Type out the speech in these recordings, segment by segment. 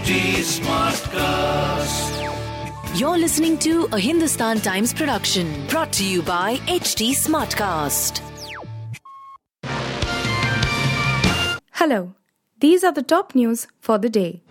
HT Smartcast. You're listening to a Hindustan Times production brought to you by HT Smartcast. Hello, these are the top news for the day.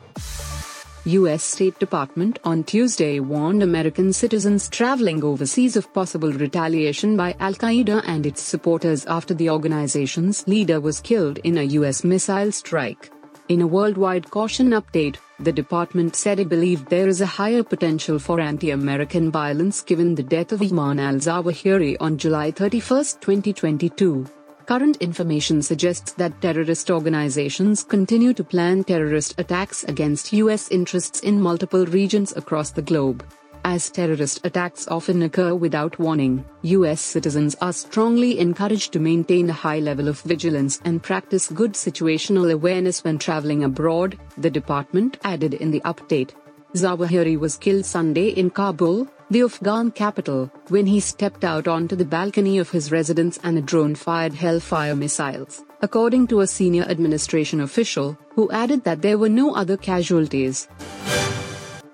U.S. State Department on Tuesday warned American citizens traveling overseas of possible retaliation by Al Qaeda and its supporters after the organization's leader was killed in a U.S. missile strike. In a worldwide caution update, the department said it believed there is a higher potential for anti American violence given the death of Ayman al Zawahiri on July 31, 2022. Current information suggests that terrorist organizations continue to plan terrorist attacks against U.S. interests in multiple regions across the globe. As terrorist attacks often occur without warning, U.S. citizens are strongly encouraged to maintain a high level of vigilance and practice good situational awareness when traveling abroad, the department added in the update. Zawahiri was killed Sunday in Kabul, the Afghan capital, when he stepped out onto the balcony of his residence and a drone fired Hellfire missiles, according to a senior administration official, who added that there were no other casualties.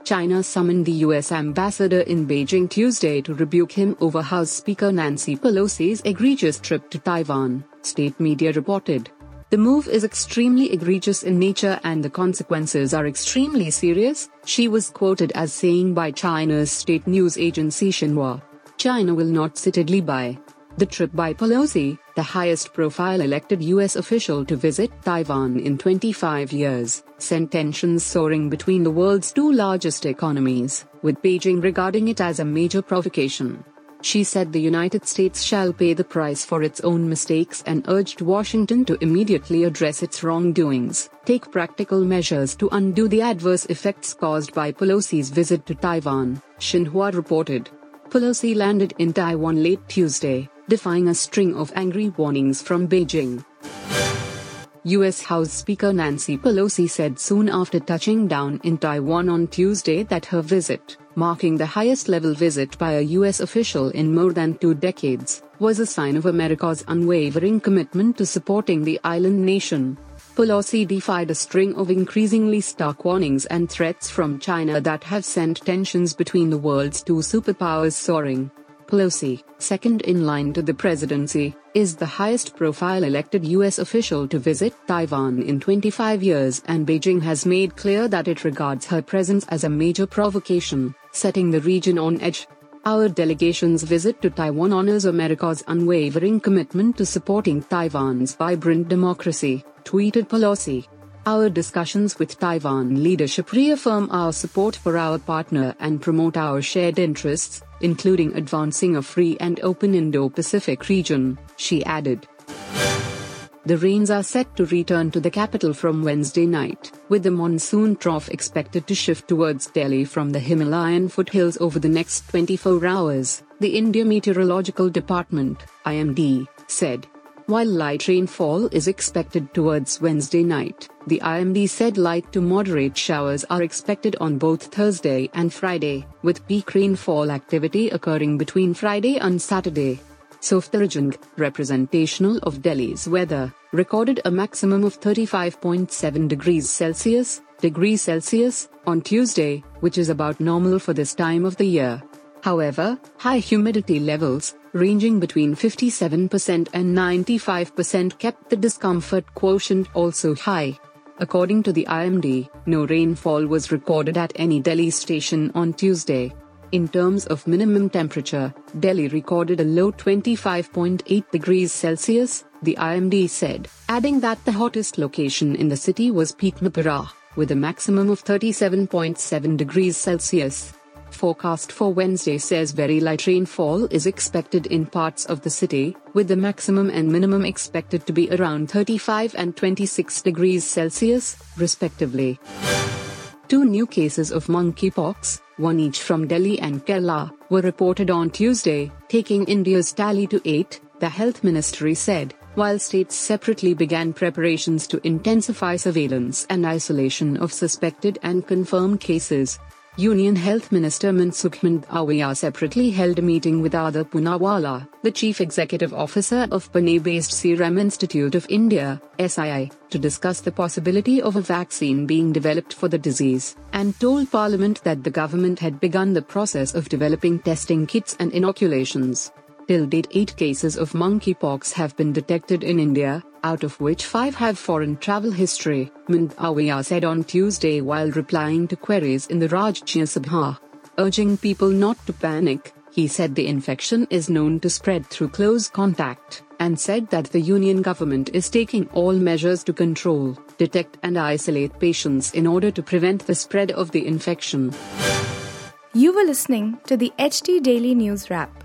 China summoned the U.S. ambassador in Beijing Tuesday to rebuke him over House Speaker Nancy Pelosi's egregious trip to Taiwan, state media reported. The move is extremely egregious in nature and the consequences are extremely serious, she was quoted as saying by China's state news agency Xinhua. China will not sit idly by. The trip by Pelosi, the highest profile elected U.S. official to visit Taiwan in 25 years, sent tensions soaring between the world's two largest economies, with Beijing regarding it as a major provocation. She said the United States shall pay the price for its own mistakes and urged Washington to immediately address its wrongdoings, take practical measures to undo the adverse effects caused by Pelosi's visit to Taiwan, Xinhua reported. Pelosi landed in Taiwan late Tuesday, defying a string of angry warnings from Beijing. U.S. House Speaker Nancy Pelosi said soon after touching down in Taiwan on Tuesday that her visit, marking the highest level visit by a U.S. official in more than two decades, was a sign of America's unwavering commitment to supporting the island nation. Pelosi defied a string of increasingly stark warnings and threats from China that have sent tensions between the world's two superpowers soaring. Pelosi, second in line to the presidency, is the highest profile elected U.S. official to visit Taiwan in 25 years, and Beijing has made clear that it regards her presence as a major provocation, setting the region on edge. Our delegation's visit to Taiwan honors America's unwavering commitment to supporting Taiwan's vibrant democracy, tweeted Pelosi. Our discussions with Taiwan leadership reaffirm our support for our partner and promote our shared interests, including advancing a free and open Indo Pacific region, she added. The rains are set to return to the capital from Wednesday night, with the monsoon trough expected to shift towards Delhi from the Himalayan foothills over the next 24 hours, the India Meteorological Department, IMD, said. While light rainfall is expected towards Wednesday night, the IMD said light to moderate showers are expected on both Thursday and Friday, with peak rainfall activity occurring between Friday and Saturday. Safdarjung, representational of Delhi's weather, recorded a maximum of 35.7 degrees Celsius, degrees Celsius, on Tuesday, which is about normal for this time of the year. However, high humidity levels, ranging between 57% and 95%, kept the discomfort quotient also high. According to the IMD, no rainfall was recorded at any Delhi station on Tuesday. In terms of minimum temperature, Delhi recorded a low 25.8 degrees Celsius, the IMD said, adding that the hottest location in the city was Pitampura, with a maximum of 37.7 degrees Celsius. Forecast for Wednesday says very light rainfall is expected in parts of the city, with the maximum and minimum expected to be around 35 and 26 degrees Celsius, respectively. Two new cases of monkeypox, one each from Delhi and Kerala, were reported on Tuesday, taking India's tally to eight, the health ministry said, while states separately began preparations to intensify surveillance and isolation of suspected and confirmed cases. Union Health Minister Mansukh Mandaviya separately held a meeting with Adar Poonawalla, the Chief Executive Officer of Pune-based Serum Institute of India, SII, to discuss the possibility of a vaccine being developed for the disease, and told Parliament that the government had begun the process of developing testing kits and inoculations. Till date, eight cases of monkeypox have been detected in India, out of which five have foreign travel history, Mandaviya said on Tuesday while replying to queries in the Rajya Sabha. Urging people not to panic, he said the infection is known to spread through close contact, and said that the union government is taking all measures to control, detect, and isolate patients in order to prevent the spread of the infection. You were listening to the HT Daily News Wrap,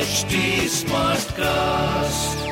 HT Smartcast.